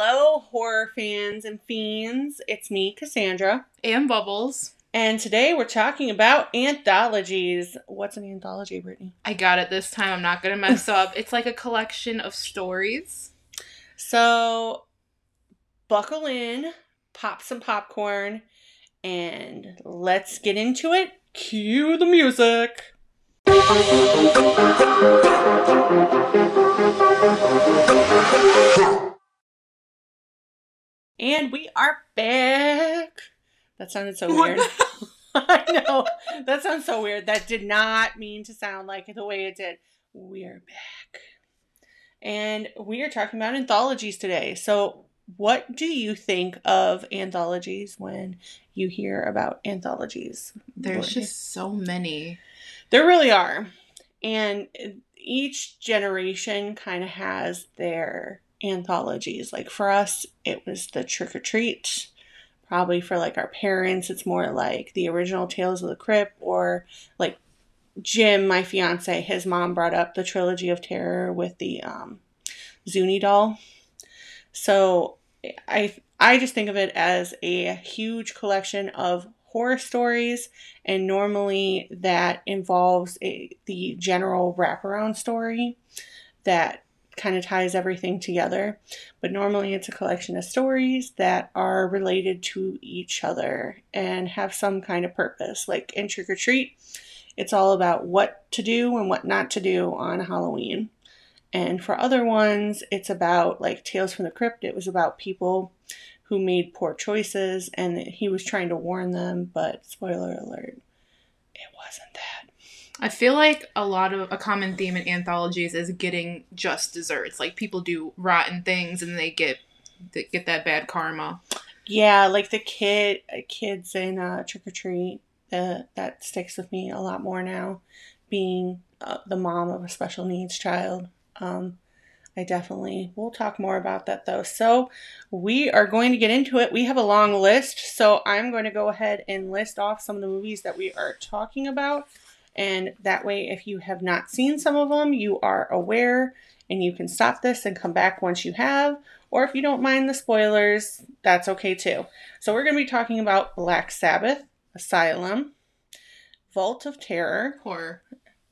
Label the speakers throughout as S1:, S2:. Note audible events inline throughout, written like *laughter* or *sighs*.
S1: Hello, horror fans and fiends. It's me, Cassandra.
S2: And Bubbles.
S1: And today we're talking about anthologies. What's an anthology, Brittany?
S2: I got it this time. I'm not going to mess *laughs* up. It's like a collection of stories.
S1: So, buckle in, pop some popcorn, and let's get into it. Cue the music. *laughs* And we are back. That sounded so weird. *laughs* I know. That sounds so weird. That did not mean to sound like the way it did. We're back. And we are talking about anthologies today. So, what do you think of anthologies when you hear about anthologies?
S2: There's
S1: What-
S2: just so many.
S1: There really are. And each generation kind of has their anthologies. Like for us, it was the Trick or Treat. Probably for like our parents, it's more like the original Tales of the Crypt or like Jim, my fiance, his mom brought up the Trilogy of Terror with the um, Zuni doll. So I I just think of it as a huge collection of horror stories and normally that involves a, the general wraparound story that kind of ties everything together. But normally it's a collection of stories that are related to each other and have some kind of purpose. Like in Trick or Treat, it's all about what to do and what not to do on Halloween. And for other ones, it's about like Tales from the Crypt, it was about people who made poor choices and he was trying to warn them, but spoiler alert, it wasn't that.
S2: I feel like a lot of a common theme in anthologies is getting just desserts. Like people do rotten things and they get they get that bad karma.
S1: Yeah, like the kid kids in uh, Trick or Treat, uh, that sticks with me a lot more now, being uh, the mom of a special needs child. Um, I definitely we'll talk more about that though. So we are going to get into it. We have a long list, so I'm going to go ahead and list off some of the movies that we are talking about, and that way, if you have not seen some of them, you are aware, and you can stop this and come back once you have. Or if you don't mind the spoilers, that's okay too. So we're going to be talking about Black Sabbath, Asylum, Vault of Terror,
S2: Horror.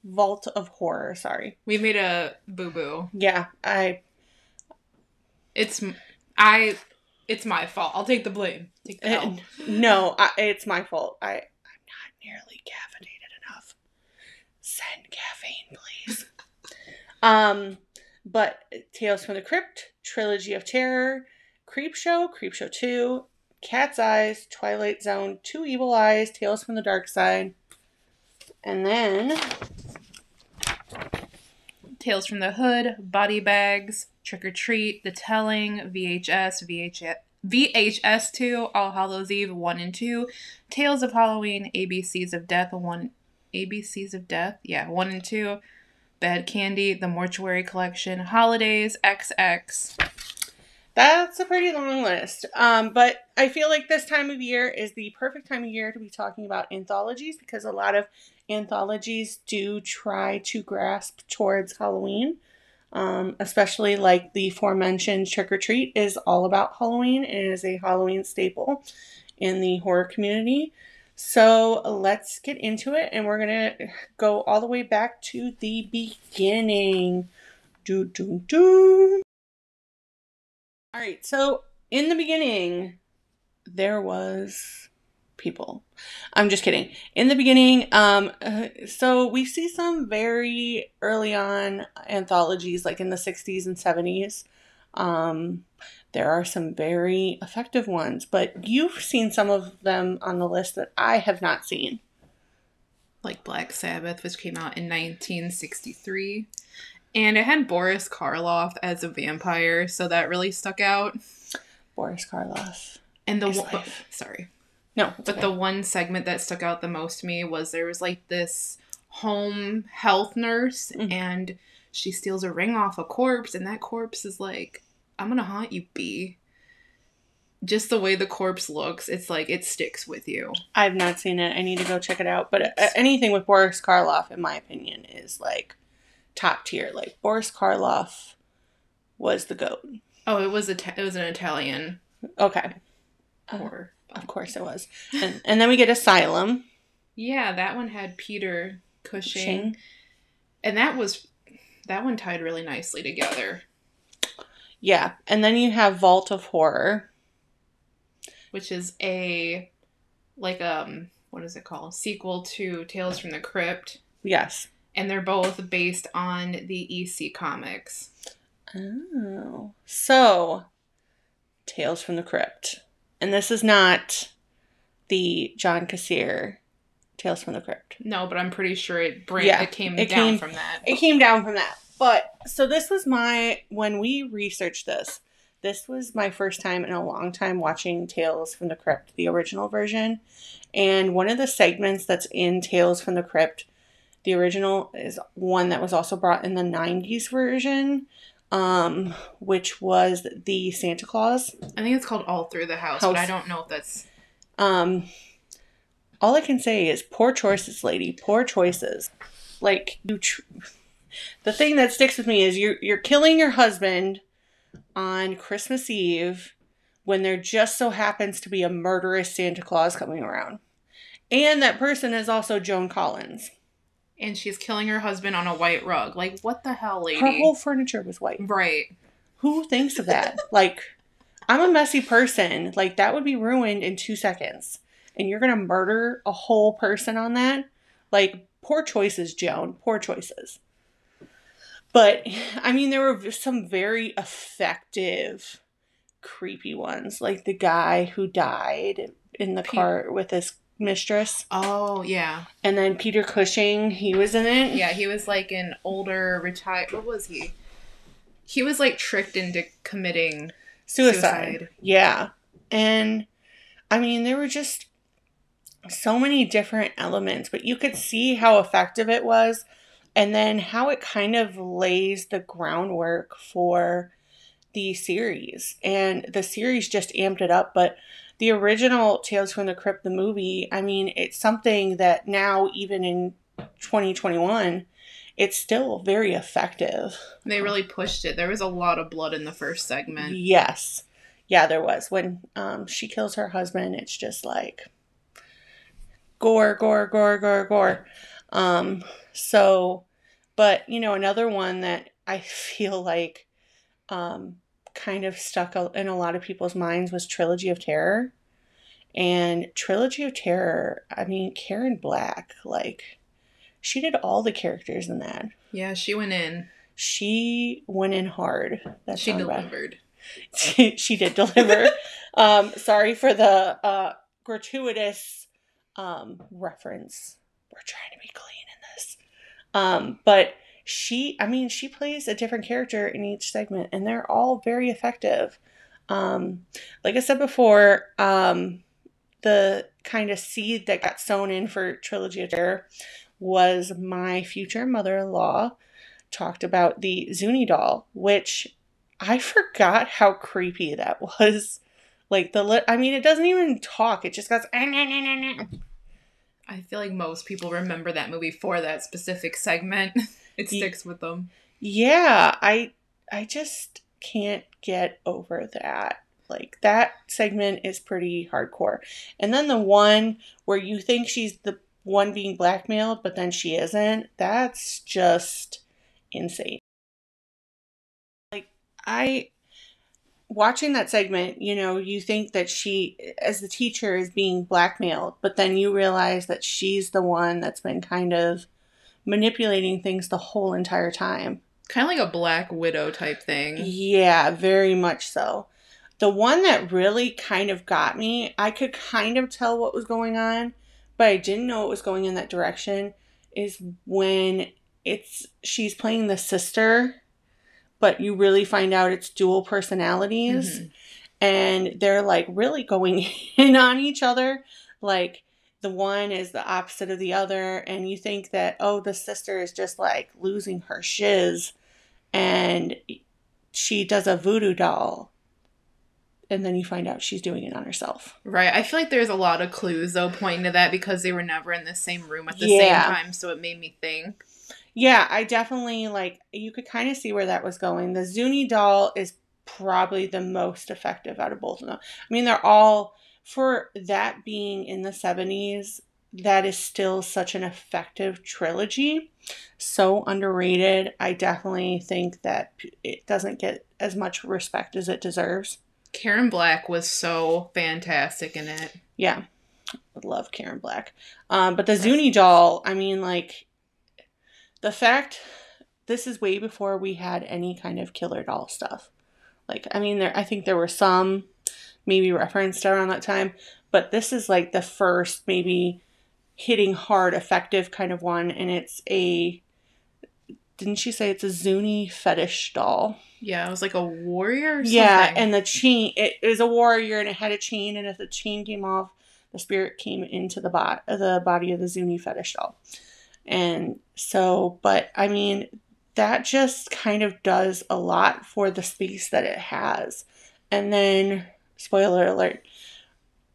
S1: Vault of Horror, sorry.
S2: We made a boo boo.
S1: Yeah, I
S2: It's I. It's my fault. I'll take the blame. Take the
S1: Uh,
S2: L.
S1: no, I, it's my fault. I I'm not nearly. Send caffeine, please. *laughs* um, but Tales from the Crypt, Trilogy of Terror, Creepshow, Creep Show Two, Cat's Eyes, Twilight Zone, Two Evil Eyes, Tales from the Dark Side, and then
S2: Tales from the Hood, Body Bags, Trick or Treat, The Telling, VHS, VHS, VHS 2, All Hallows Eve 1 and 2, Tales of Halloween, ABCs of Death 1, ABCs of Death, yeah, 1 and 2, Bad Candy, The Mortuary Collection, Holidays, XX.
S1: That's a pretty long list. Um, but I feel like this time of year is the perfect time of year to be talking about anthologies because a lot of anthologies do try to grasp towards Halloween. Um, especially like the aforementioned Trick or Treat is all about Halloween and is a Halloween staple in the horror community. So let's get into it, and we're gonna go all the way back to the beginning. Do do do. All right, so in the beginning, there was people. I'm just kidding. In the beginning, um, uh, so we see some very early on anthologies, like in the 60s and 70s. Um, there are some very effective ones, but you've seen some of them on the list that I have not seen.
S2: Like Black Sabbath, which came out in 1963. And it had Boris Karloff as a vampire, so that really stuck out.
S1: Boris Karloff.
S2: And the one, sorry,
S1: No,
S2: but the one segment that stuck out the most to me was there was like this home health nurse,
S1: Mhm.
S2: and she steals a ring off a corpse, and that corpse is like, "I'm gonna haunt you, B." Just the way the corpse looks, it's like it sticks with you.
S1: I've not seen it. I need to go check it out. But uh, anything with Boris Karloff, in my opinion, is like top tier. Like Boris Karloff was the goat.
S2: Oh, it was a it was an Italian
S1: Okay. Uh, of course it was. And, and then we get Asylum.
S2: Yeah, that one had Peter Cushing,
S1: Shing.
S2: and that was that one tied really nicely together,
S1: Yeah. And then you have Vault of Horror.
S2: which is a like um what is it called sequel to Tales from the Crypt,
S1: Yes.
S2: and they're both based on the EC comics.
S1: Oh. So, Tales from the Crypt. And this is not the John Kassir Tales from the Crypt.
S2: No, but I'm pretty sure it bran-
S1: Yeah,
S2: it came
S1: it
S2: down
S1: came-
S2: from that.
S1: It came down from that. But so this was my when we researched this, this was my first time in a long time watching Tales from the Crypt, the original version. And one of the segments that's in Tales from the Crypt, the original is one that was also brought in the 90s version, um, which was the Santa Claus.
S2: I think it's called All Through the House,
S1: House.
S2: but I don't know if that's
S1: Um, all I can say is poor choices, lady. Poor choices. Like you, tr- the thing that sticks with me is you're you're killing your husband on Christmas Eve when there just so happens to be a murderous Santa Claus coming around, and that person is also Joan Collins.
S2: and she's killing her husband on a white rug. Like what the hell, lady?
S1: Her whole furniture was white.
S2: right.
S1: Who thinks of that? *laughs* like, I'm a messy person. Like, that would be ruined in two seconds. And you're going to murder a whole person on that? Like, poor choices, Joan. Poor choices. But, I mean, there were some very effective, creepy ones. Like the guy who died in the
S2: Pe-
S1: car with his mistress.
S2: Oh yeah,
S1: And then Peter Cushing, he was in it.
S2: yeah. He was like an older retired. What was he? He was like tricked into committing.
S1: suicide.
S2: Suicide.
S1: Yeah. And I mean, there were just so many different elements, but you could see how effective it was and then how it kind of lays the groundwork for the series. And the series just amped it up, but the original Tales from the Crypt the movie, I mean, it's something that now even in 2021 it's still very effective.
S2: They really pushed it. There was a lot of blood in the first segment.
S1: Yes. Yeah, there was. When um, she kills her husband, it's just like gore, gore, gore, gore, gore. Um, so, but, you know, another one that I *laughs* feel like um, kind of stuck in a lot of people's minds was Trilogy of Terror. And Trilogy of Terror, I mean, Karen Black, like, she did all the characters in that.
S2: Yeah, she went in.
S1: She went in hard. That
S2: She delivered. *laughs*
S1: she, she did deliver. *laughs* um, sorry for the uh, gratuitous um, reference. We're trying to be clean. Um, but she, I mean, she plays a different character in each segment, and they're all very effective. Um, like I said before, um, the kind of seed that got sown in for Trilogy of Terror was my future mother in law talked about the Zuni doll, which I *laughs* forgot how creepy that was. Like the li- I mean, it doesn't even talk. It just goes. "Ah, nah, nah, nah."
S2: I feel like most people remember that movie for that specific segment. *laughs* it sticks with them.
S1: Yeah, I I just can't get over that. Like that segment is pretty hardcore. And then the one where you think she's the one being blackmailed, but then she isn't. That's just insane. Like I watching that segment, you know, you think that she as the teacher is being blackmailed, but then you realize that she's the one that's been kind of manipulating things the whole entire time.
S2: Kind of like a Black Widow type thing.
S1: Yeah, very much so. The one that really kind of got me, I could kind of tell what was going on, but I didn't know it was going in that direction, is when it's she's playing the sister, but you really find out it's dual personalities
S2: Mhm.
S1: and they're like really going *laughs* in on each other like the one is the opposite of the other and you think that oh the sister is just like losing her shiz and she does a voodoo doll and then you find out she's doing it on herself
S2: Right. I feel like there's a lot of clues though pointing to that because they were never in the same room at the
S1: Yeah.
S2: same time, so it made me think.
S1: Yeah i definitely like you could kind of see where that was going the zuni doll is probably the most effective out of both of them. I mean, they're all for that being in the 70s, that is still such an effective trilogy. So underrated. I definitely think that it doesn't get as much respect as it deserves.
S2: Karen Black was so fantastic in it.
S1: Yeah. I love Karen Black. Um, but the Zuni doll, I mean, like, the fact this is way before we had any kind of killer doll stuff. Like, I mean, there, I think there were some maybe referenced around that time, but this is like the first maybe hitting hard, effective kind of one, and it's a. Didn't she say it's a Zuni fetish doll?
S2: Yeah, it was like a warrior.
S1: Yeah, and the chain it is a warrior, and it had a chain, and if the chain came off, the spirit came into the bot the body of the Zuni fetish doll. And so, but I mean, that just kind of does a lot for the space that it has. And then, spoiler alert,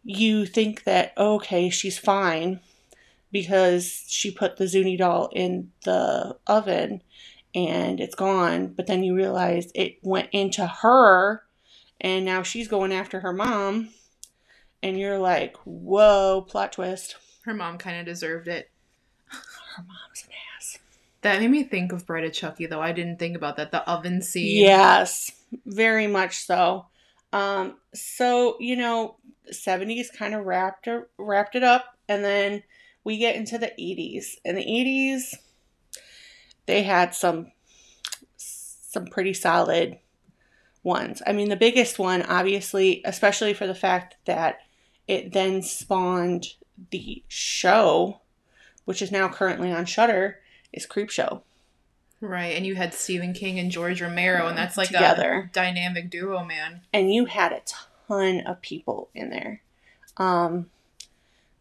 S1: you think that, okay, she's fine because she put the Zuni doll in the oven and it's gone. But then you realize it went into her and now she's going after her mom. And you're like, whoa, plot twist.
S2: Her mom kind of deserved it. *laughs*
S1: Her mom's an ass.
S2: That made me think of Bride of Chucky, though. I didn't think about that. The oven scene.
S1: Yes, very much so. Um, so you know, seventies kind of wrapped wrapped it up, and then we get into the eighties. In the eighties, they had some some pretty solid ones. I mean, the biggest one, obviously, especially for the fact that it then spawned the show, which is now currently on Shudder, is Creepshow.
S2: Right, and you had Stephen King and George Romero, and that's like
S1: Together.
S2: a dynamic duo, man.
S1: And you had a ton of people in there. Um,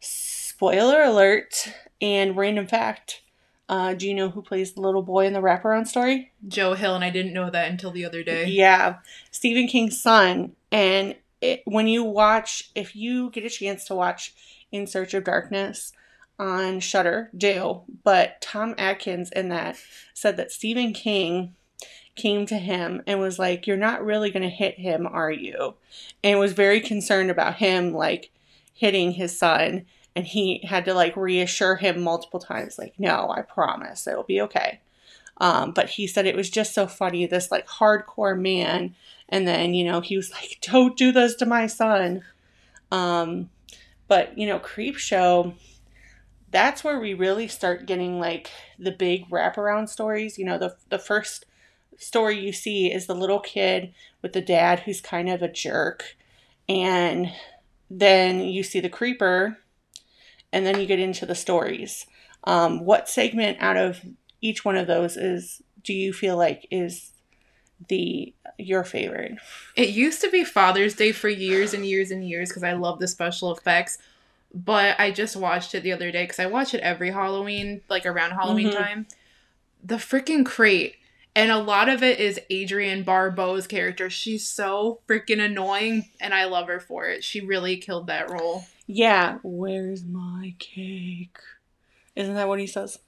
S1: spoiler alert and random fact. Uh, do you know who plays the little boy in the wraparound story?
S2: Joe Hill, and I didn't know that until the other day.
S1: Yeah, Stephen King's son. And it, when you watch, if you get a chance to watch In Search of Darkness on Shudder do. But Tom Atkins in that said that Stephen King came to him and was like, "You're not really going to hit him, are you?" And was very concerned about him like hitting his son. And he had to like reassure him multiple times, like, no, I promise it'll be okay. Um, but he said it was just so funny, this like hardcore man. And then, you know, he was *laughs* like, don't do this to my son. Um, but, you know, Creepshow, that's where we really start getting like the big wraparound stories. You know, the, the first story you see is the little kid with the dad who's kind of a jerk. And then you see the creeper and then you get into the stories. Um, what segment out of each one of those is do you feel like is the your favorite?
S2: It used to be Father's Day for years and years and years because I love the special effects. But I just watched it the other day because I watch it every Halloween, like around Halloween
S1: Mhm.
S2: time. The freaking crate. And a lot of it is Adrienne Barbeau's character. She's so freaking annoying, and I love her for it. She really killed that role.
S1: Yeah, where's my cake? Isn't that what he says?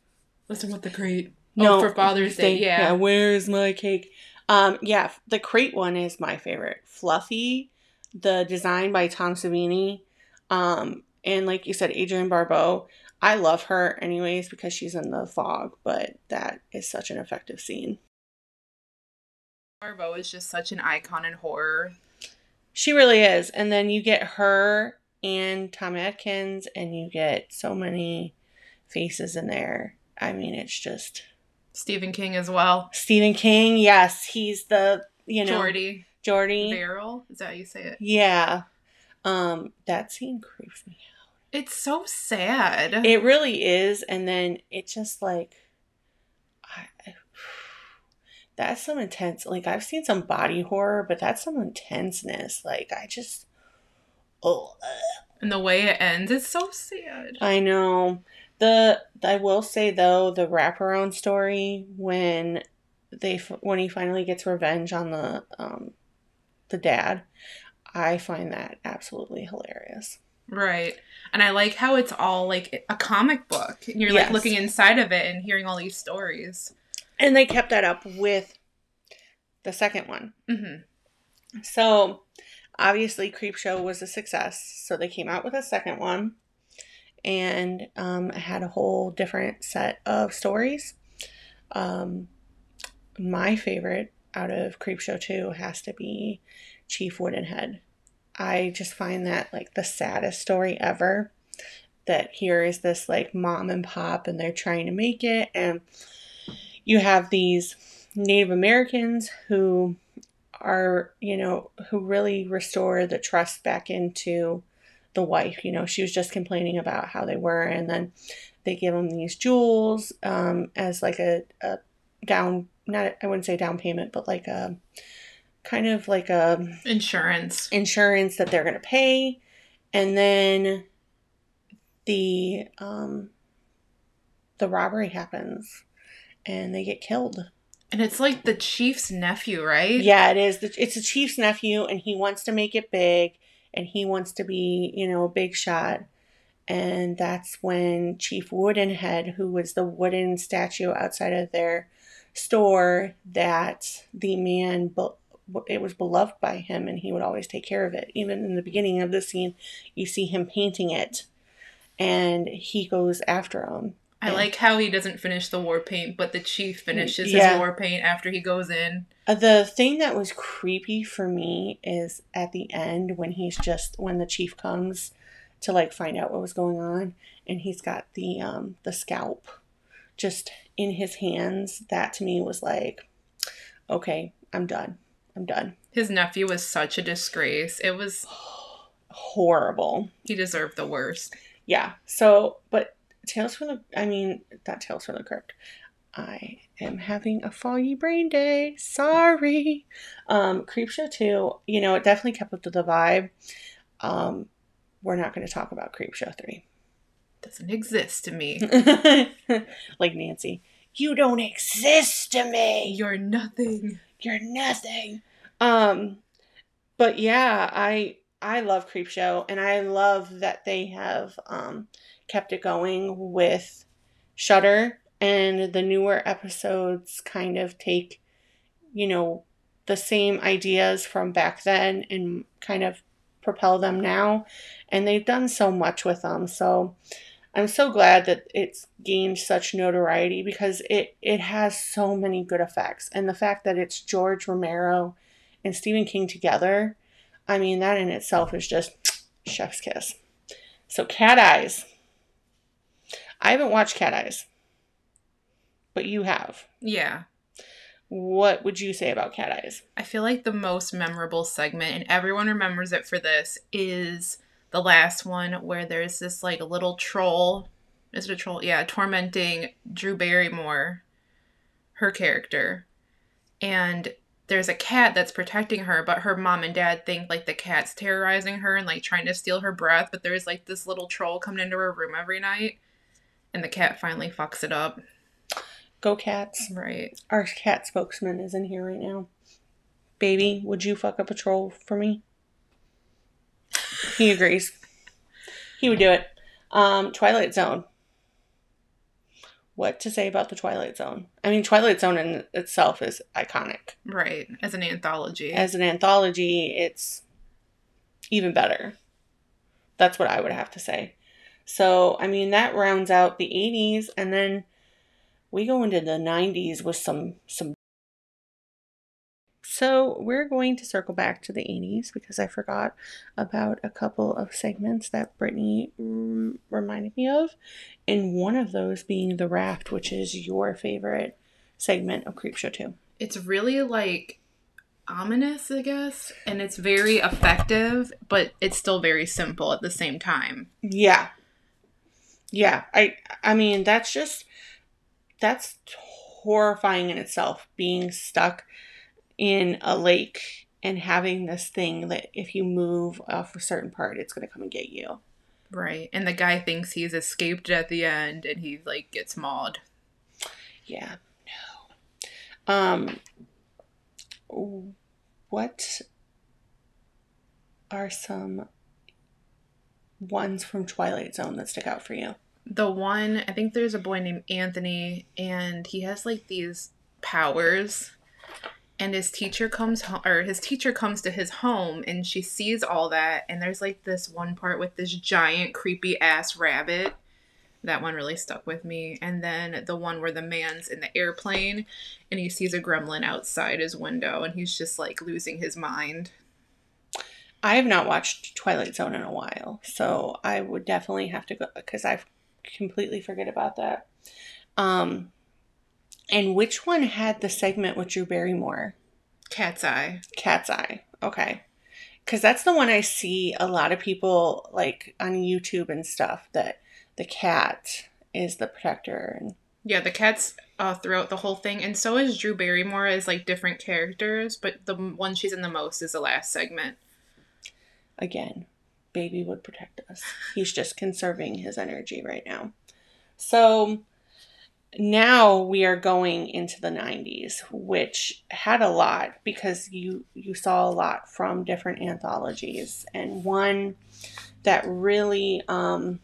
S2: Listen with the crate. oh, for Father's Day,
S1: Say,
S2: yeah.
S1: where's my cake? Um, yeah, the crate one is my favorite. Fluffy, the design by Tom Savini, um, and like you said, Adrienne Barbeau. I love her anyways because she's in the fog, but that is such an effective scene.
S2: Barbeau is just such an icon in horror.
S1: She really is. And then you get her and Tom Atkins, and you get so many faces in there. I mean, it's just
S2: Stephen King as well.
S1: Stephen King. Yes, he's the you know
S2: Jordy.
S1: Jordy.
S2: Barrel? Is that how you say it?
S1: Yeah, um, that scene creeps me
S2: It's so sad.
S1: It really is, and then it just like, I, *sighs* that's some intense. Like I've seen some body horror, but that's some intenseness. Like I just, oh.
S2: and the way it ends, it's so sad.
S1: I know. The I will say though the wraparound story when they when he finally gets revenge on the um the dad, I find that absolutely hilarious.
S2: Right. And I like how it's all like a comic book. And you're like looking inside of it and hearing all these stories.
S1: And they kept that up with the second one.
S2: hmm
S1: So obviously Creepshow was a success. So they came out with a second one and um, had a whole different set of stories. Um, my favorite out of Creepshow 2 has to be Chief Woodenhead. I just find that like the saddest story ever. That here is this like mom and pop and they're trying to make it, and you have these Native Americans who are, you know, who really restore the trust back into the wife. You know, she was just complaining about how they were, and then they give them these jewels um, as like a, a down, not I wouldn't say down payment, but like a kind of like a
S2: Insurance.
S1: insurance that they're going to pay, and then the um, the robbery happens, and they get killed.
S2: And it's like the chief's nephew, right?
S1: Yeah, it is. It's the chief's nephew, and he wants to make it big, and he wants to be, you know, a big shot. And that's when Chief Woodenhead, who was the wooden statue outside of their store, that the man, be- it was beloved by him, and he would always take care of it. Even in the beginning of the scene, you see him painting it, and he goes after him.
S2: I like how he doesn't finish the war paint, but the chief finishes
S1: Yeah.
S2: his war paint after he goes in.
S1: Uh, The thing that was creepy for me is at the end when he's just when the chief comes to like find out what was going on and he's got the um the scalp just in his hands that to me was like okay i'm done i'm done.
S2: His nephew was such a disgrace. It was *gasps*
S1: horrible.
S2: He deserved the worst.
S1: yeah. So but tales from the i mean not tales from the crypt. I am having a foggy brain day. Sorry. Um creepshow 2 you know it definitely kept up to the vibe. Um we're not going to talk about creepshow 3
S2: Doesn't exist to me. *laughs*
S1: like nancy. You don't exist to me.
S2: You're nothing.
S1: You're nothing. Um but yeah i i love creepshow and i love that they have um kept it going with shudder and the newer episodes kind of take you know the same ideas from back then and kind of propel them now and they've done so much with them. So i'm so glad that it's gained such notoriety because it it has so many good effects. And the fact that it's george romero and stephen king together i mean that in itself is just *tsk* chef's kiss. So cat eyes. I haven't watched cat eyes but you have.
S2: Yeah.
S1: what would you say about cat eyes?
S2: I feel like the most memorable segment, and everyone remembers it for this, is the last one where there's this like little troll. Is it a troll? Yeah, tormenting Drew Barrymore, her character. And there's a cat that's protecting her, but her mom and dad think like the cat's terrorizing her and like trying to steal her breath. But there's like this little troll coming into her room every night. And the cat finally fucks it up.
S1: go cats
S2: Right.
S1: our cat spokesman is in here right now baby would you fuck up a troll for me he agrees. He would do it. Um twilight zone. What to say about the twilight zone? I mean twilight zone in itself is iconic.
S2: Right. As an anthology.
S1: as an anthology it's even better. That's what i would have to say. So i mean that rounds out the 80s and then we go into the 90s with some some so we're going to circle back to the 80s because i forgot about a couple of segments that brittany mm, reminded me of and one of those being the raft which is your favorite segment of creepshow 2
S2: it's really like ominous, I guess, and it's very effective, but it's still very simple at the same time.
S1: Yeah. Yeah, I I mean that's just that's horrifying in itself being stuck in a lake and having this thing that if you move off a certain part it's going to come and get you.
S2: Right. And the guy thinks he's escaped at the end and he like gets mauled.
S1: Yeah. No. Um what are some ones from Twilight Zone that stick out for you?
S2: The one, I think there's a boy named Anthony and he has like these powers and his teacher comes home or his teacher comes to his home and she sees all that and there's like this one part with this giant creepy ass rabbit. That one really stuck with me. And then the one where the man's in the airplane and he sees a gremlin outside his window and he's just like losing his mind.
S1: I have not watched Twilight Zone in a while, so I would definitely have to go because I've completely forget about that. Um, and which one had the segment with Drew Barrymore?
S2: cat's eye
S1: Cat's Eye. Okay. Because that's the one I see a lot of people like on YouTube and stuff that the cat is the protector. And
S2: yeah the cat's uh, throughout the whole thing and so is drew barrymore as like different characters but the one she's in the most is the last segment
S1: again, baby would protect us. He's just conserving his energy right now. So now we are going into the 90s which had a lot because you you saw a lot from different anthologies. And one that really um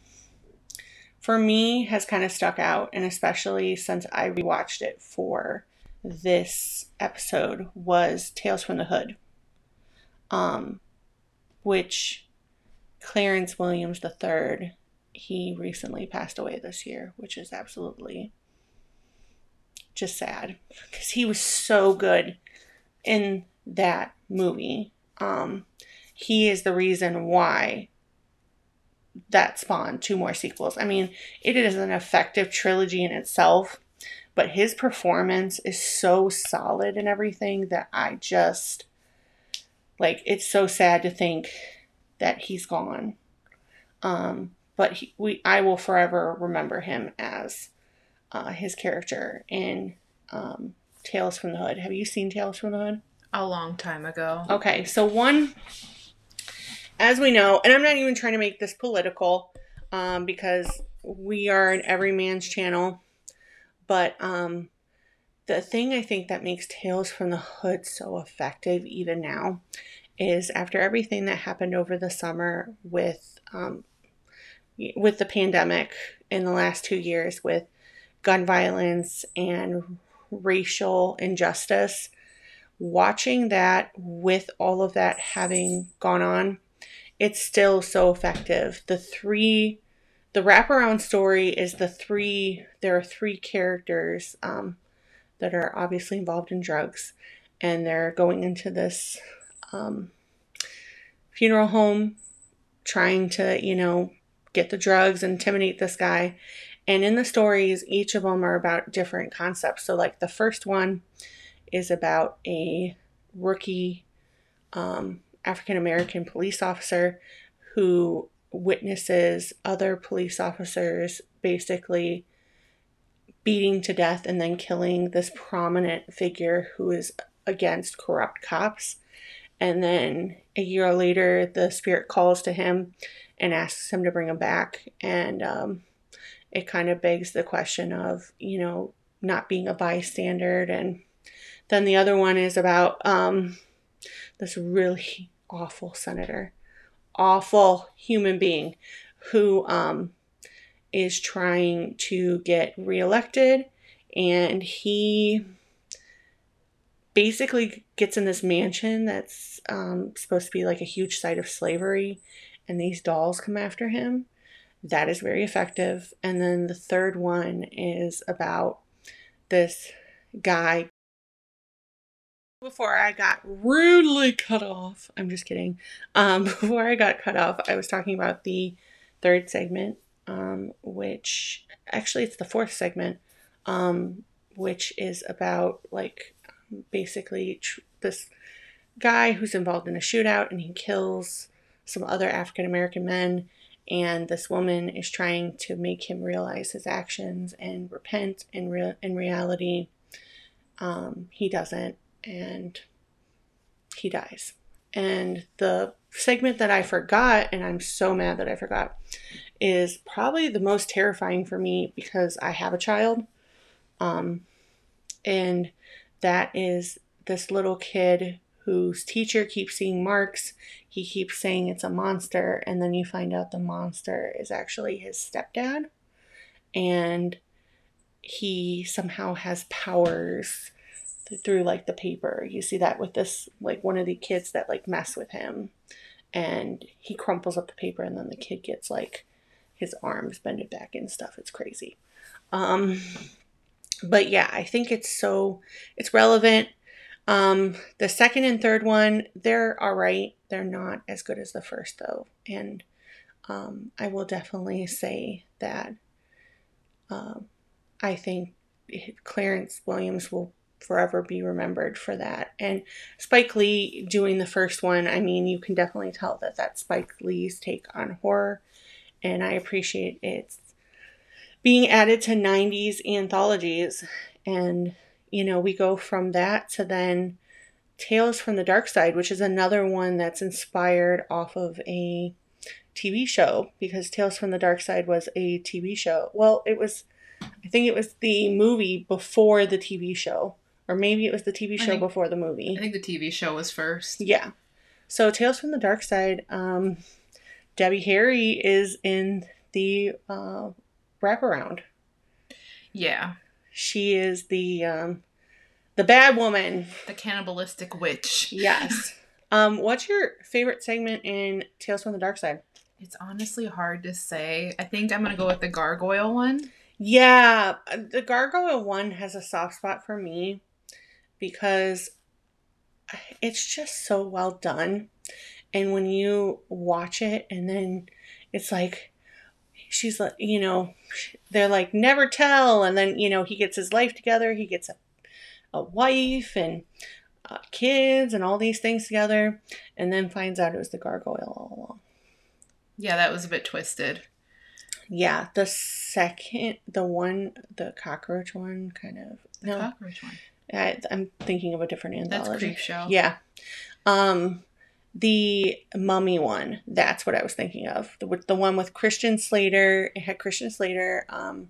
S1: for me has kind of stuck out and especially since I rewatched it for this episode was Tales from the Hood. Um which Clarence Williams III he recently passed away this year which is absolutely just sad because he was so good in that movie. Um, he is the reason why that spawned two more sequels. I mean, it is an effective trilogy in itself, but his performance is so solid and everything that I just like. It's so sad to think that he's gone. Um, but he, we, I will forever remember him as uh, his character in um, Tales from the Hood. Have you seen Tales from the Hood?
S2: a long time ago
S1: Okay, so one, as we know, and I'm not even trying to make this political um, because we are an everyman's channel, but um, the thing I think that makes Tales from the Hood so effective even now is after everything that happened over the summer with um, with the pandemic in the last two years with gun violence and racial injustice watching that with all of that having gone on, it's still so effective. The three, the wraparound story is the three, there are three characters um, that are obviously involved in drugs, and they're going into this um, funeral home trying to, you know, get the drugs, intimidate this guy. And in the stories, each of them are about different concepts. So, like the first one, is about a rookie um, African American police officer who witnesses other police officers basically beating to death and then killing this prominent figure who is against corrupt cops. And then a year later, the spirit calls to him and asks him to bring him back. And um, it kind of begs the question of, you know, not being a bystander. And then the other one is about um, this really awful senator, awful human being who um, is trying to get reelected, and he basically gets in this mansion that's um, supposed to be like a huge site of slavery, and these dolls come after him. That is very effective. And then the third one is about this guy before I got rudely cut off, I'm just kidding. Um, *laughs* before I got cut off, I was talking about the third segment, um, which actually it's the fourth segment, um, which is about like basically tr- this guy who's involved in a shootout and he kills some other African American men. And this woman is trying to make him realize his actions and repent. In, re- in reality, um, he doesn't and he dies. And the segment that I forgot, and I'm so mad that I forgot, is probably the most terrifying for me because I have a child. Um, and that is this little kid whose teacher keeps seeing marks. He keeps saying it's a monster, and then you find out the monster is actually his stepdad. And he somehow has powers th- through like the paper. You see that with this like one of the kids that like mess with him and he crumples up the paper and then the kid gets like his arms bended back and stuff. It's crazy. Um but yeah, I think it's so it's relevant. Um the second and third one, they're all right. They're not as good as the first though. And um I will definitely say that um I think Clarence Williams will forever be remembered for that. And Spike Lee doing the first one, I mean, you can definitely tell that that's Spike Lee's take on horror, and I appreciate it's being added to 90s anthologies. And, you know, we go from that to then Tales from the Dark Side, which is another one that's inspired off of a TV show because Tales from the Dark Side was a TV show. Well, it was, I think it was the movie before the TV show or maybe it was the TV show
S2: think,
S1: before the movie.
S2: I think the TV show was first.
S1: Yeah. So Tales from the Dark Side, um, Debbie Harry is in the uh, wraparound.
S2: Yeah.
S1: She is the um, the bad woman.
S2: The cannibalistic witch.
S1: Yes. *laughs* um, what's your favorite segment in Tales from the Dark Side?
S2: It's honestly hard to say. I think I'm gonna go with the gargoyle one.
S1: Yeah, the gargoyle one has a soft spot for me because it's just so well done. And when you watch it, and then it's like, she's like, you know, they're like, never tell. And then, you know, he gets his life together, he gets a, a wife and uh, kids and all these things together, and then finds out it was the gargoyle all along.
S2: Yeah, that was a bit twisted.
S1: Yeah, the second, the one, the cockroach one, kind of.
S2: The no, cockroach one.
S1: I, am thinking of a different anthology.
S2: That's Creepshow.
S1: Yeah. Um, the Mummy one. That's what I was thinking of. The, the one with Christian Slater. It had Christian Slater, um,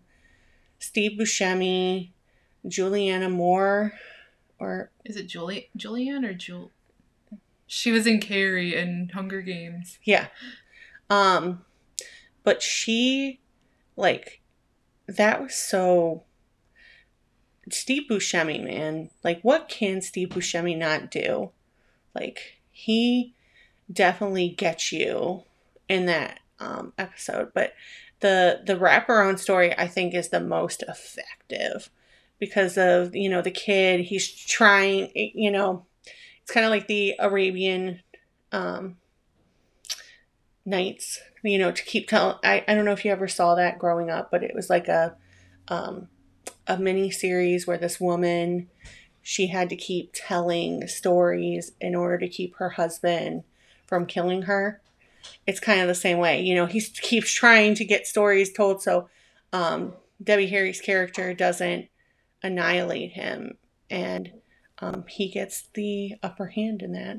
S1: Steve Buscemi, Julianne Moore, or
S2: is it Julie Julianne or Jul? She was in Carrie and Hunger Games.
S1: Yeah. Um, but she, like, that was so Steve Buscemi, man, like what can Steve Buscemi not do? Like he definitely gets you in that um, episode, but the the wraparound story I think is the most effective because of you know the kid he's trying you know it's kind of like the Arabian um, Nights you know to keep telling I, I don't know if you ever saw that growing up but it was like a um, a mini series where this woman she had to keep telling stories in order to keep her husband from killing her. It's kind of the same way, you know. He keeps trying to get stories told so um, Debbie Harry's character doesn't annihilate him, and um, he gets the upper hand in that.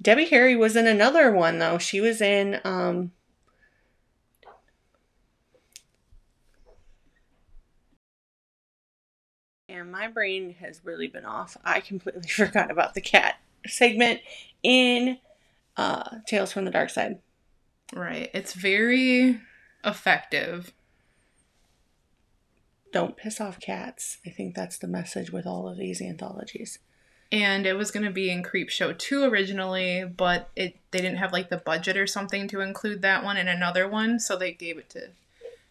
S1: Debbie Harry was in another one though. She was in um, my brain has really been off. I completely *laughs* forgot about the cat segment in uh, Tales from the Dark Side.
S2: Right. It's very effective.
S1: Don't piss off cats. I think that's the message with all of these anthologies.
S2: And it was going to be in Creepshow 2 originally, but it they didn't have like the budget or something to include that one in another one, so they gave it to It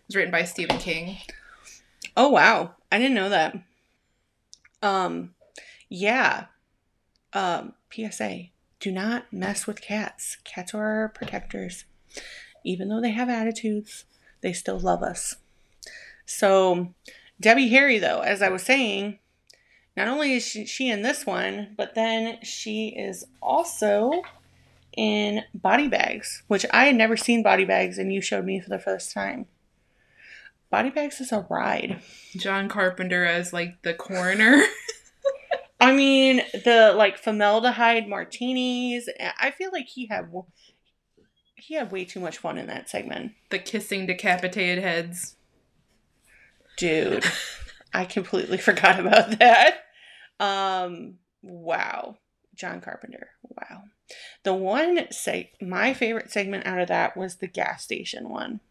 S2: was written by Stephen King.
S1: Oh wow. I didn't know that. Um, yeah. Um, PSA: Do not mess with cats. Cats are our protectors. Even though they have attitudes, they still love us. So, Debbie Harry, though, as I was saying, not only is she, she in this one, but then she is also in Body Bags, which I had never seen Body Bags, and you showed me for the first time. Body Bags is a ride.
S2: John Carpenter as like the coroner. *laughs*
S1: I mean, the like formaldehyde martinis. I feel like he had he had way too much fun in that segment.
S2: The kissing decapitated heads.
S1: Dude, I completely *laughs* forgot about that. Um, wow. John Carpenter. Wow. The one seg my favorite segment out of that was the gas station one.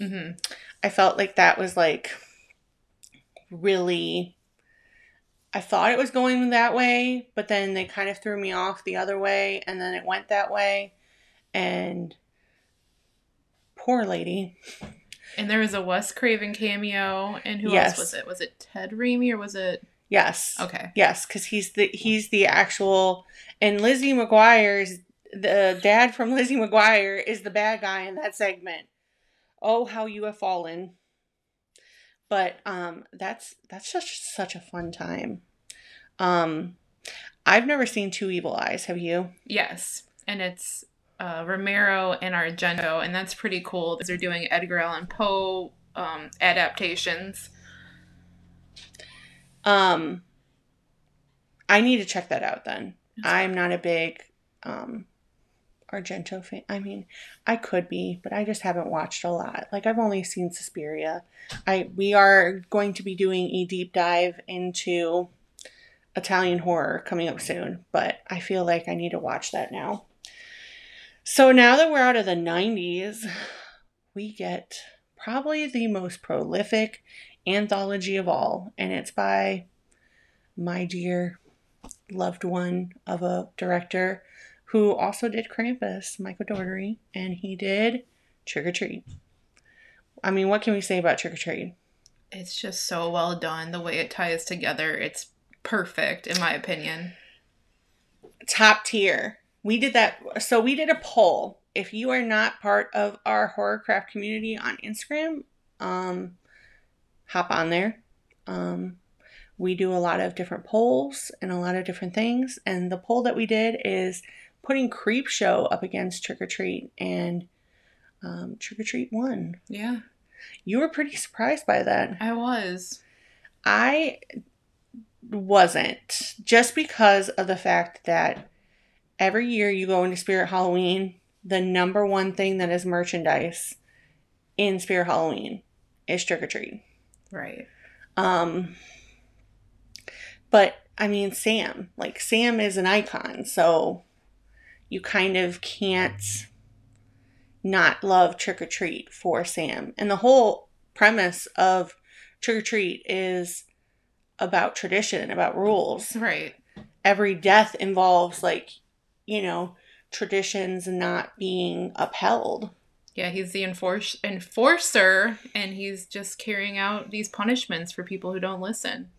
S1: Mm-hmm. I felt like that was like really I thought it was going that way, but then they kind of threw me off the other way, and then it went that way. And poor lady.
S2: And there was a Wes Craven cameo, and who
S1: Yes.
S2: else was it? Was it Ted Raimi or was it?
S1: Yes.
S2: Okay.
S1: Yes, because he's the he's the actual and Lizzie McGuire's the dad from Lizzie McGuire is the bad guy in that segment. Oh, how you have fallen. But um that's that's just such a fun time. Um I've never seen Two Evil Eyes, have you?
S2: Yes, and it's uh, Romero and Argento, and that's pretty cool. They're doing Edgar Allan Poe um, adaptations.
S1: Um I need to check that out then.
S2: That's
S1: I'm not a big um Argento fan. I mean, I could be, but I just haven't watched a lot. Like I've only seen Suspiria. I we are going to be doing a deep dive into Italian horror coming up soon, but I feel like I need to watch that now. So now that we're out of the 90s, we get probably the most prolific anthology of all, and it's by my dear loved one of a director who also did Krampus, Michael Dougherty, and he did Trick or Treat. I mean, what can we say about Trick or Treat?
S2: It's just so well done. The way it ties together, it's perfect in my opinion.
S1: Top tier. We did that. So we did a poll. If you are not part of our horrorcraft community on Instagram, um, hop on there. Um, we do a lot of different polls and a lot of different things. And the poll that we did is putting Creepshow up against Trick or Treat, and um, Trick or Treat won.
S2: Yeah,
S1: You were pretty surprised by that.
S2: I was.
S1: I wasn't just because of the fact that every year you go into Spirit Halloween, the number one thing that is merchandise in Spirit Halloween is trick or treat.
S2: Right.
S1: Um, but I mean, Sam, like Sam is an icon, so you kind of can't not love Trick or Treat for Sam. And the whole premise of Trick or Treat is about tradition, about rules.
S2: Right.
S1: Every death involves, like, you know, traditions not being upheld.
S2: Yeah, he's the enforce- enforcer, and he's just carrying out these punishments for people who don't listen.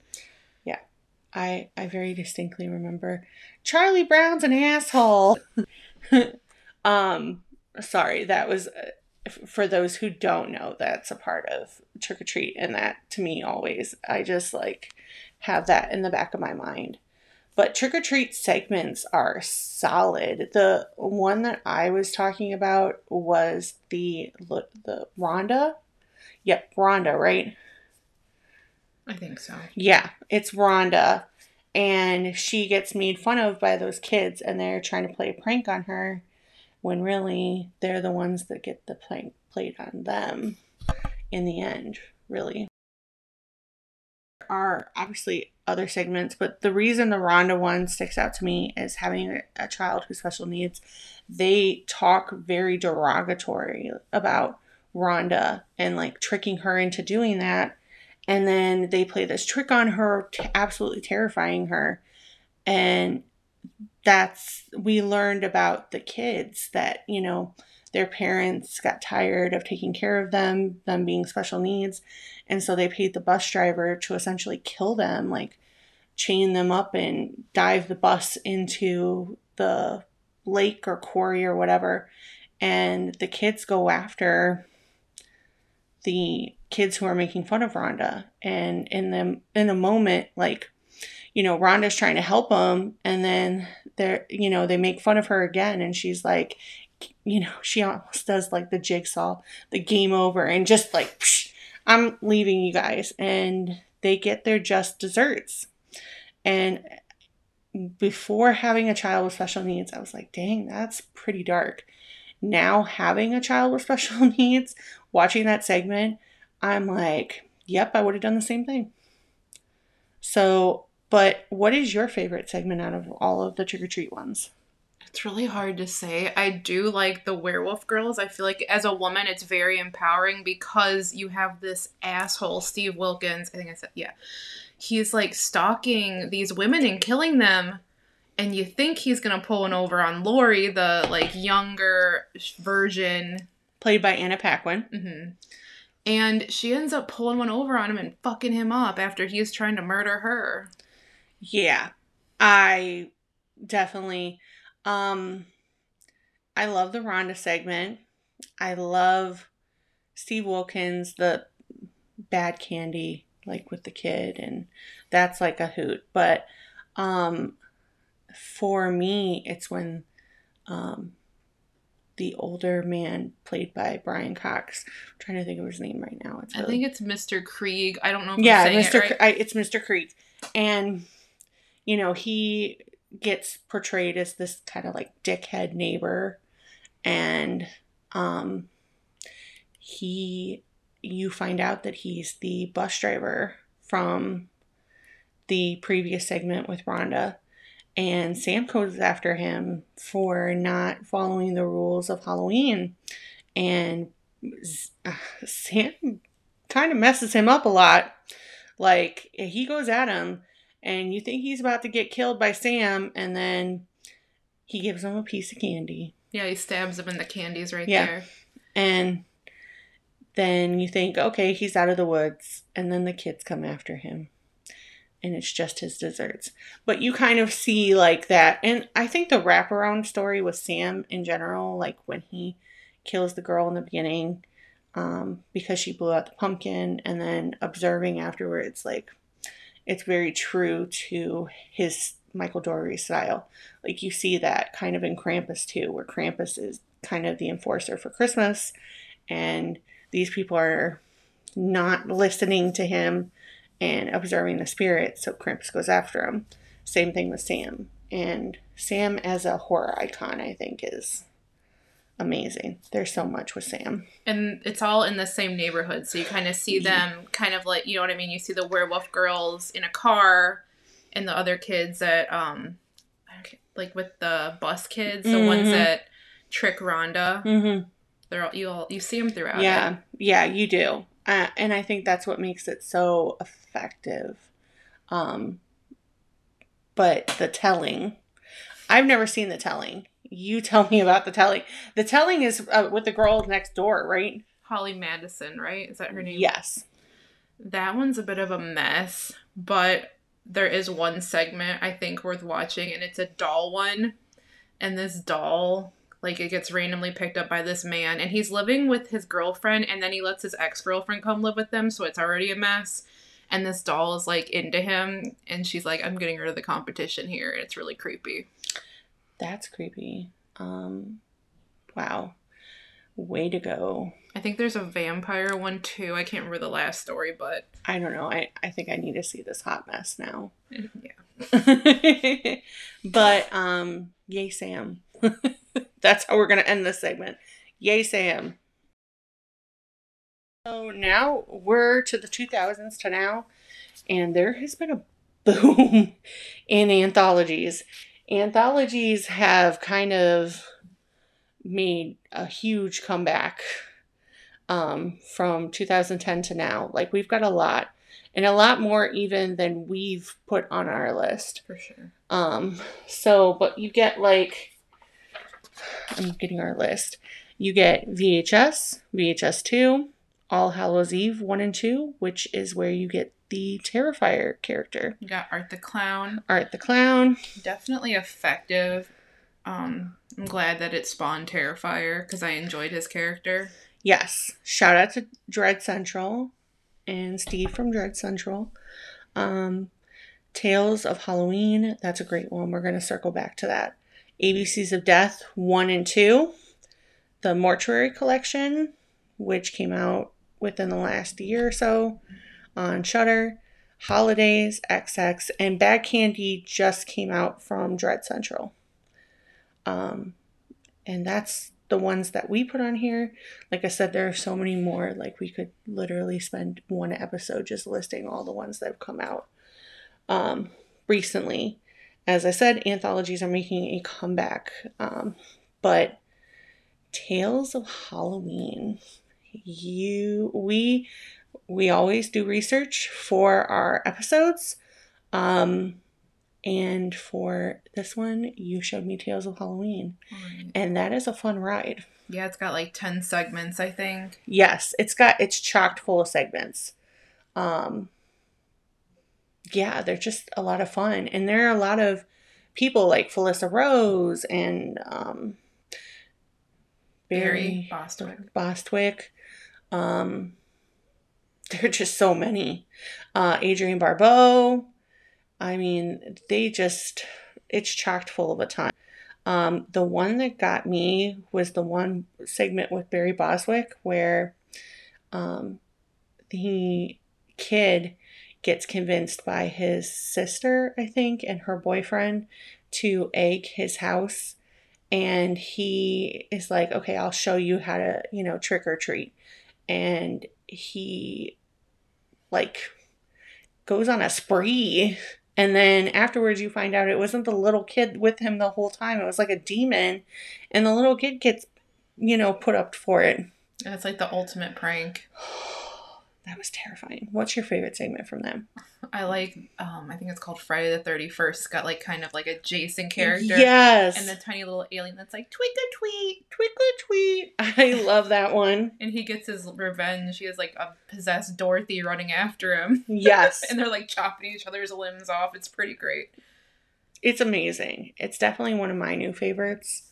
S1: I I very distinctly remember Charlie Brown's an asshole. *laughs* um, sorry, that was uh, for those who don't know. That's a part of Trick or Treat, and that to me always I just like have that in the back of my mind. But Trick or Treat segments are solid. The one that I was talking about was the the Rhonda. Yep, Rhonda, right?
S2: I think so.
S1: Yeah, it's Rhonda. And she gets made fun of by those kids, and they're trying to play a prank on her when really they're the ones that get the prank played on them in the end, really. There are obviously other segments, but the reason the Rhonda one sticks out to me is having a, child with special needs. They talk very derogatory about Rhonda and like tricking her into doing that and then they play this trick on her t- absolutely terrifying her. And that's we learned about the kids that you know their parents got tired of taking care of them them being special needs. And so they paid the bus driver to essentially kill them like chain them up and dive the bus into the lake or quarry or whatever. And the kids go after the kids who are making fun of Rhonda. And in the in a moment, like, you know, Rhonda's trying to help them, and then they're, you know, they make fun of her again, and she's like, you know, she almost does like the jigsaw, the game over, and just like, Psh, I'm leaving you guys, and they get their just desserts. And before having a child with special needs, I was like, dang, that's pretty dark. Now having a child with special *laughs* needs, watching that segment, I'm like, yep, I would have done the same thing. So, but what is your favorite segment out of all of the trick or treat ones?
S2: It's really hard to say. I do like the werewolf girls. I feel like as a woman, it's very empowering because you have this asshole, Steve Wilkins. I think I said, yeah. He's like stalking these women and killing them. And you think he's going to pull one over on Lori, the like younger version.
S1: Played by Anna Paquin.
S2: hmm And she ends up pulling one over on him and fucking him up after he's trying to murder her.
S1: Yeah. I definitely um I love the Rhonda segment. I love Steve Wilkins, the bad candy, like with the kid, and that's like a hoot. But um for me, it's when um the older man played by Brian Cox. I'm trying to think of his name right now. It's
S2: I think it's Mr. Kreeg. I don't know if
S1: yeah,
S2: I'm saying
S1: Mr.
S2: it right.
S1: I, it's Mr. Kreeg, and you know he gets portrayed as this kind of like dickhead neighbor, and um, he you find out that he's the bus driver from the previous segment with Rhonda. And Sam goes after him for not following the rules of Halloween. And uh, Sam kind of messes him up a lot. Like he goes at him, and you think he's about to get killed by Sam, and then he gives him a piece of candy,
S2: Yeah, he stabs him in the candies right
S1: Yeah.
S2: there.
S1: and then you think, okay, he's out of the woods, and then the kids come after him, and it's just his desserts. But you kind of see like that, and I think the wraparound story with Sam in general, like when he kills the girl in the beginning, um, because she blew out the pumpkin, and then observing afterwards, like it's very true to his Michael Dougherty style. Like you see that kind of in Krampus too, where Krampus is kind of the enforcer for Christmas, and these people are not listening to him and observing the spirit, so Krampus goes after him. Same thing with Sam. And Sam as a horror icon, I think, is amazing. There's so much with Sam.
S2: And it's all in the same neighborhood, so you kind of see them kind of like, you know what I mean? You see the werewolf girls in a car and the other kids that, um, like with the bus kids, the ones
S1: Mhm.
S2: that trick Rhonda.
S1: Mm-hmm.
S2: They're all, you all, you see them throughout.
S1: Yeah,
S2: it.
S1: yeah, you do, uh, and I think that's what makes it so effective. Um, but the telling, I've never seen the telling. You tell me about the telling. The telling is uh, with the girl next door, right?
S2: Holly Madison, right? Is that her name?
S1: Yes.
S2: That one's a bit of a mess, but there is one segment I think worth watching, and it's a doll one. And this doll, like, it gets randomly picked up by this man, and he's living with his girlfriend, and then he lets his ex girlfriend come live with them, so it's already a mess. And this doll is like into him, and she's like, I'm getting rid of the competition here. And it's really creepy.
S1: That's creepy. Um, wow. Way to go.
S2: I think there's a vampire one too. I can't remember the last story, but
S1: I don't know. I, I think I need to see this hot mess now. *laughs*
S2: yeah. *laughs*
S1: but um yay Sam. *laughs* That's how we're gonna end this segment. Yay Sam. So now we're to the 2000s to now, and there has been a *laughs* boom in anthologies. Anthologies have kind of made a huge comeback um, from 2010 to now. Like we've got a lot, and a lot more even than we've put on our list.
S2: For sure.
S1: Um, so, but you get like, I'm getting our list. You get VHS, VHS 2, All Hallows Eve 1 and 2, which is where you get the Terrifier character.
S2: You got Art the Clown.
S1: Art the Clown.
S2: Definitely effective. Um, I'm glad that it spawned Terrifier because I enjoyed his character.
S1: Yes. Shout out to Dread Central and Steve from Dread Central. Um, Tales of Halloween. That's a great one. We're going to circle back to that. ABCs of Death 1 and 2. The Mortuary Collection, which came out within the last year or so on Shudder. Holidays, XX, and Bad Candy just came out from Dread Central. Um, and that's the ones that we put on here. Like I said, there are so many more. Like we could literally spend one episode just listing all the ones that have come out um, recently. As I said, anthologies are making a comeback. Um, but Tales of Halloween, you we we always do research for our episodes. Um, and for this one, you showed me Tales of Halloween.
S2: Right.
S1: And that is a fun ride.
S2: Yeah, it's got like 10 segments, I think.
S1: Yes, it's got it's chocked full of segments. Um yeah, they're just a lot of fun. And there are a lot of people like Felissa Rose and um
S2: Barry Bostwick.
S1: Bostwick. Um *laughs* there are just so many. Uh Adrienne Barbeau. I mean, they just it's chocked full of a ton. Um, the one that got me was the one segment with Barry Bostwick where um, the kid gets convinced by his sister, I think, and her boyfriend to egg his house. And he is like, okay, I'll show you how to, you know, trick or treat. And he, like, goes on a spree and then afterwards, you find out it wasn't the little kid with him the whole time. It was like a demon. And the little kid gets, you know, put up for it.
S2: That's like the ultimate prank. *sighs* *sighs* *sighs*
S1: that was terrifying. What's your favorite segment from them?
S2: I like, um, I think it's called Friday the 31st. Got like kind of like a Jason character.
S1: Yes.
S2: And the tiny little alien that's like, a tweet.
S1: Twinkle tweet. *laughs* I love that one.
S2: And he gets his revenge. He has like a possessed Dorothy running after him.
S1: Yes. *laughs*
S2: and they're like chopping each other's limbs off. It's pretty great.
S1: it's amazing. It's definitely one of my new favorites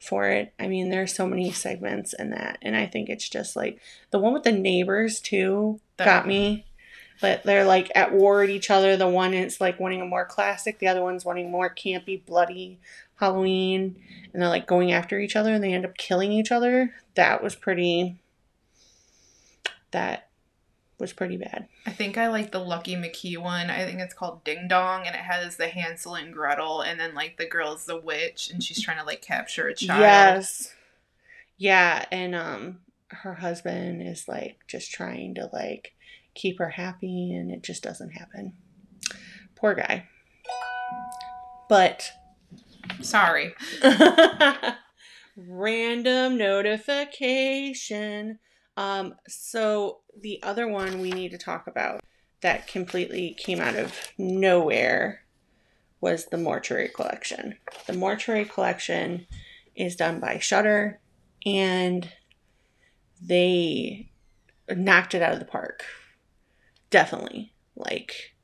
S1: for it. I mean, there's so many segments in that, and I think it's just like the one with the neighbors too
S2: That-
S1: got me. But they're like at war at each other. The one is like wanting a more classic, the other one's wanting more campy, bloody Halloween, and they're like going after each other, and they end up killing each other. That was pretty. That was pretty bad.
S2: I think I like the Lucky McKee one. I think it's called Ding Dong, and it has the Hansel and Gretel, and then like the girl's the witch, and she's trying to like capture a child.
S1: Yes. Yeah, and um her husband is like just trying to like keep her happy and it just doesn't happen. Poor guy. But
S2: Sorry. *laughs*
S1: random notification. Um so the other one we need to talk about that completely came out of nowhere was the mortuary collection. The mortuary collection is done by Shudder and they knocked it out of the park. Definitely. Like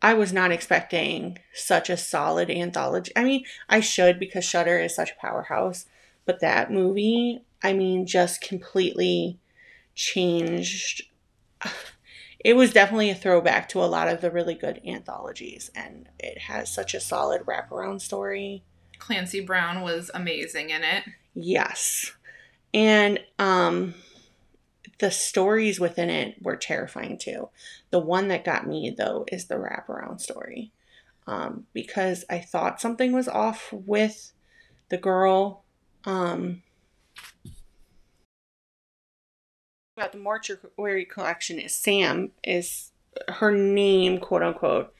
S1: I was not expecting such a solid anthology. I mean, I should because Shudder is such a powerhouse, but that movie, I mean, just completely changed. *sighs* It was definitely a throwback to a lot of the really good anthologies and it has such a solid wraparound story.
S2: Clancy Brown was amazing in it.
S1: yes. And um the stories within it were terrifying too. The one that got me though is the wraparound story. Um because i thought something was off with the girl um about the mortuary collection is Sam is her name, quote unquote,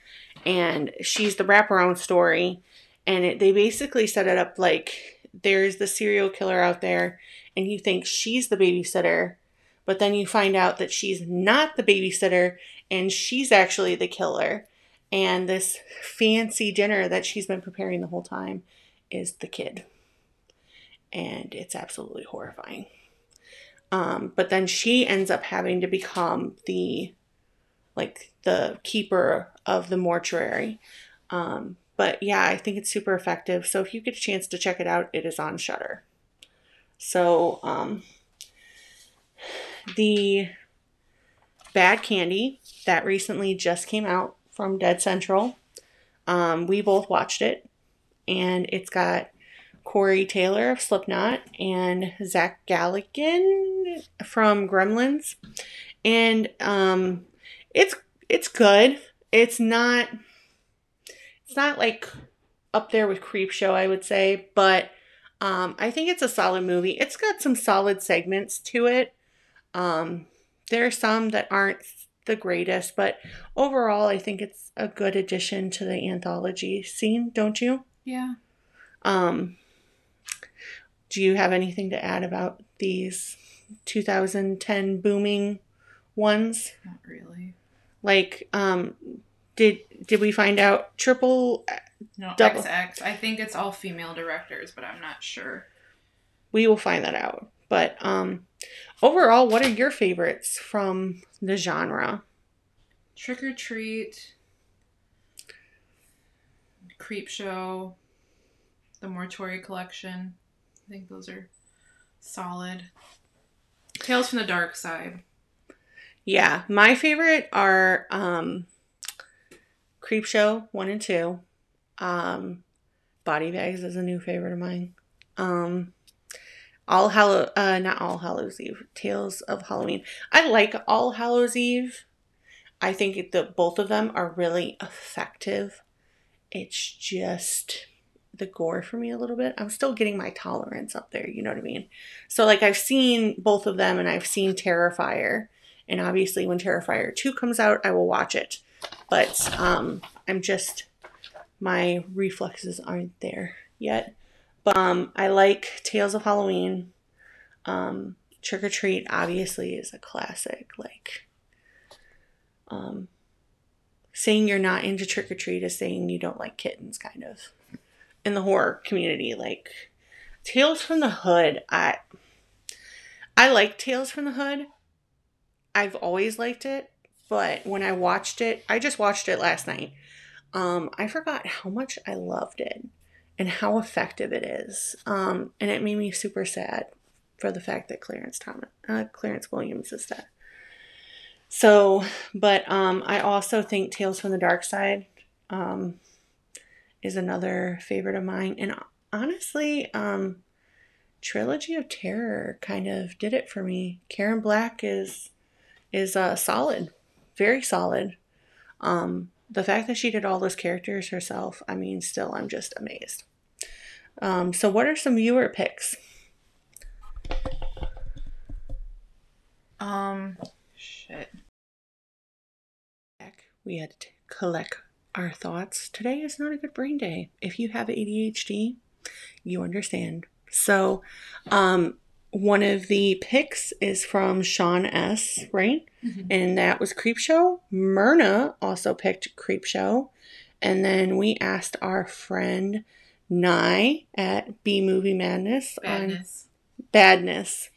S1: and she's the wraparound story, and it, they basically set it up like there's the serial killer out there, and you think she's the babysitter, but then you find out that she's not the babysitter, and she's actually the killer, and this fancy dinner that she's been preparing the whole time is the kid, and it's absolutely horrifying. Um, but then she ends up having to become the like the keeper of the mortuary. Um, but yeah, I think it's super effective. So if you get a chance to check it out, it is on Shudder. So um, the Bad Candy that recently just came out from Dread Central. Um, we both watched it, and it's got Corey Taylor of Slipknot and Zach Galligan from Gremlins, and um, it's it's good. It's not it's not like up there with Creepshow, I would say, but um, I think it's a solid movie. It's got some solid segments to it. Um, there are some that aren't the greatest, but overall, I think it's a good addition to the anthology scene, don't you?
S2: Yeah.
S1: Um, do you have anything to add about these 2010 booming ones?
S2: Not really.
S1: Like, um, did did we find out triple?
S2: No,
S1: Double.
S2: XX. I think it's all female directors, but I'm not sure.
S1: We will find that out. But um, overall, what are your favorites from the genre?
S2: Trick or Treat, Creepshow, The Mortuary Collection. I think those are solid. Tales from the Dark Side.
S1: Yeah, my favorite are um, Creepshow one and two. Um, Body Bags is a new favorite of mine. Um, All Hallow, uh, not All Hallows Eve. Tales of Halloween. I like All Hallows Eve. I think that both of them are really effective. It's just the gore for me a little bit. I'm still getting my tolerance up there. You know what I mean? So like I've seen both of them, and I've seen Terrifier. And obviously, when Terrifier 2 comes out, I will watch it. But um, I'm just, my reflexes aren't there yet. But um, I like Tales of Halloween. Um, Trick or Treat, obviously, is a classic. Like, um, saying you're not into Trick or Treat is saying you don't like kittens, kind of. In the horror community, like Tales from the Hood, I I like Tales from the Hood. I've always liked it, but when I watched it, I just watched it last night. Um, I forgot how much I loved it and how effective it is. Um, and it made me super sad for the fact that Clarence Thomas, uh, Clarence Williams is dead. So, but um, I also think Tales from the Dark Side um, is another favorite of mine. And honestly, um, Trilogy of Terror kind of did it for me. Karen Black is is uh, solid, very solid. Um, the fact that she did all those characters herself, I mean, still, I'm just amazed. Um, so, what are some viewer picks?
S2: Um, shit.
S1: We had to collect our thoughts. Today is not a good brain day. If you have ADHD, you understand. So, um, one of the picks is from Sean S. Right,
S2: Mhm.
S1: and that was Creepshow. Myrna also picked Creepshow, and then we asked our friend Nye at B Movie Madness on
S2: Badness.
S1: Badness.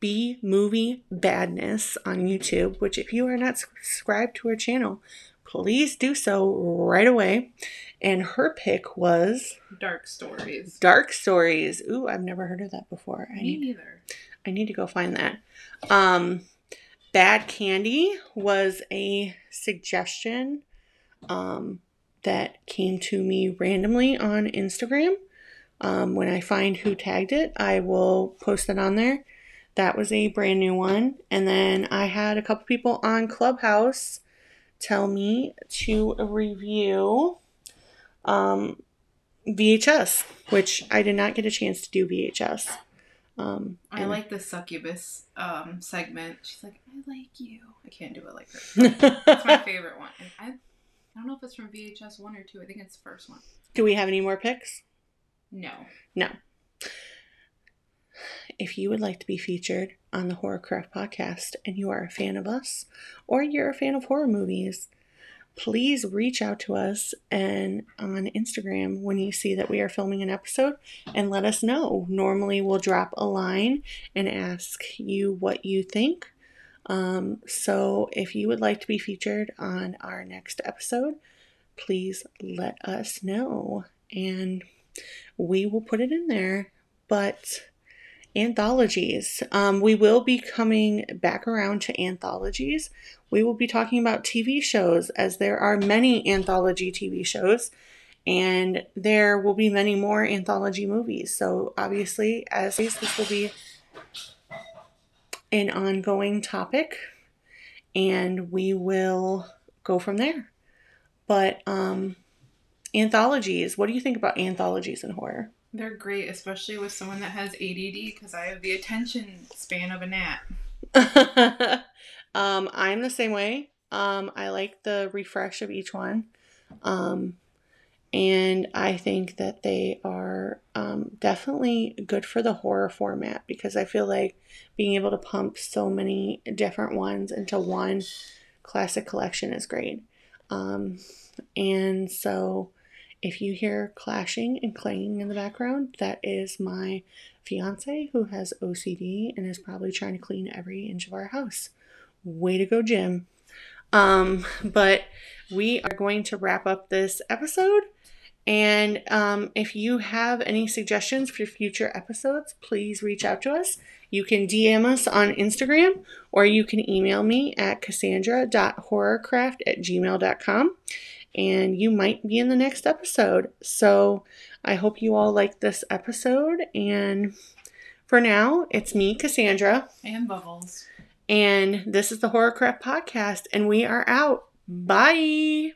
S1: B Movie Badness on YouTube, which if you are not subscribed to our channel, please do so right away. And her pick was
S2: Dark Stories.
S1: Dark Stories. Ooh, I've never heard of that before. I
S2: Me
S1: need
S2: neither.
S1: I need to go find that. Um, Bad Candy was a suggestion um, that came to me randomly on Instagram. Um, when I find who tagged it, I will post it on there. That was a brand new one. And then I had a couple people on Clubhouse tell me to review um, VHS, which I did not get a chance to do VHS. Um,
S2: I like the succubus um segment. She's like, I like you. I can't do it like her. That's my *laughs* favorite one. And I, I don't know if it's from VHS one or two. I think it's the first one.
S1: Do we have any more picks?
S2: No.
S1: No. If you would like to be featured on the Horrorcraft podcast and you are a fan of us or you're a fan of horror movies, please reach out to us and on Instagram when you see that we are filming an episode and let us know. Normally we'll drop a line and ask you what you think. Um, so if you would like to be featured on our next episode, please let us know and we will put it in there. But anthologies, um, we will be coming back around to anthologies. We will be talking about TV shows as there are many anthology TV shows and there will be many more anthology movies. So obviously, as this will be an ongoing topic and we will go from there. But um anthologies, what do you think about anthologies in horror?
S2: They're great, especially with someone that has ADD because I have the attention span of a gnat. *laughs*
S1: Um, I'm the same way. Um, I like the refresh of each one. Um, and I think that they are um, definitely good for the horror format because I feel like being able to pump so many different ones into one classic collection is great. Um, and so if you hear clashing and clanging in the background, that is my fiance who has OCD and is probably trying to clean every inch of our house. Way to go, Jim. Um, but we are going to wrap up this episode. And um, if you have any suggestions for future episodes, please reach out to us. You can DM us on Instagram or you can email me at cassandra.horrorcraft at gmail.com and you might be in the next episode. So I hope you all like this episode. And for now, it's me, Cassandra.
S2: And Bubbles.
S1: And this is the Horrorcraft Podcast, and we are out. Bye.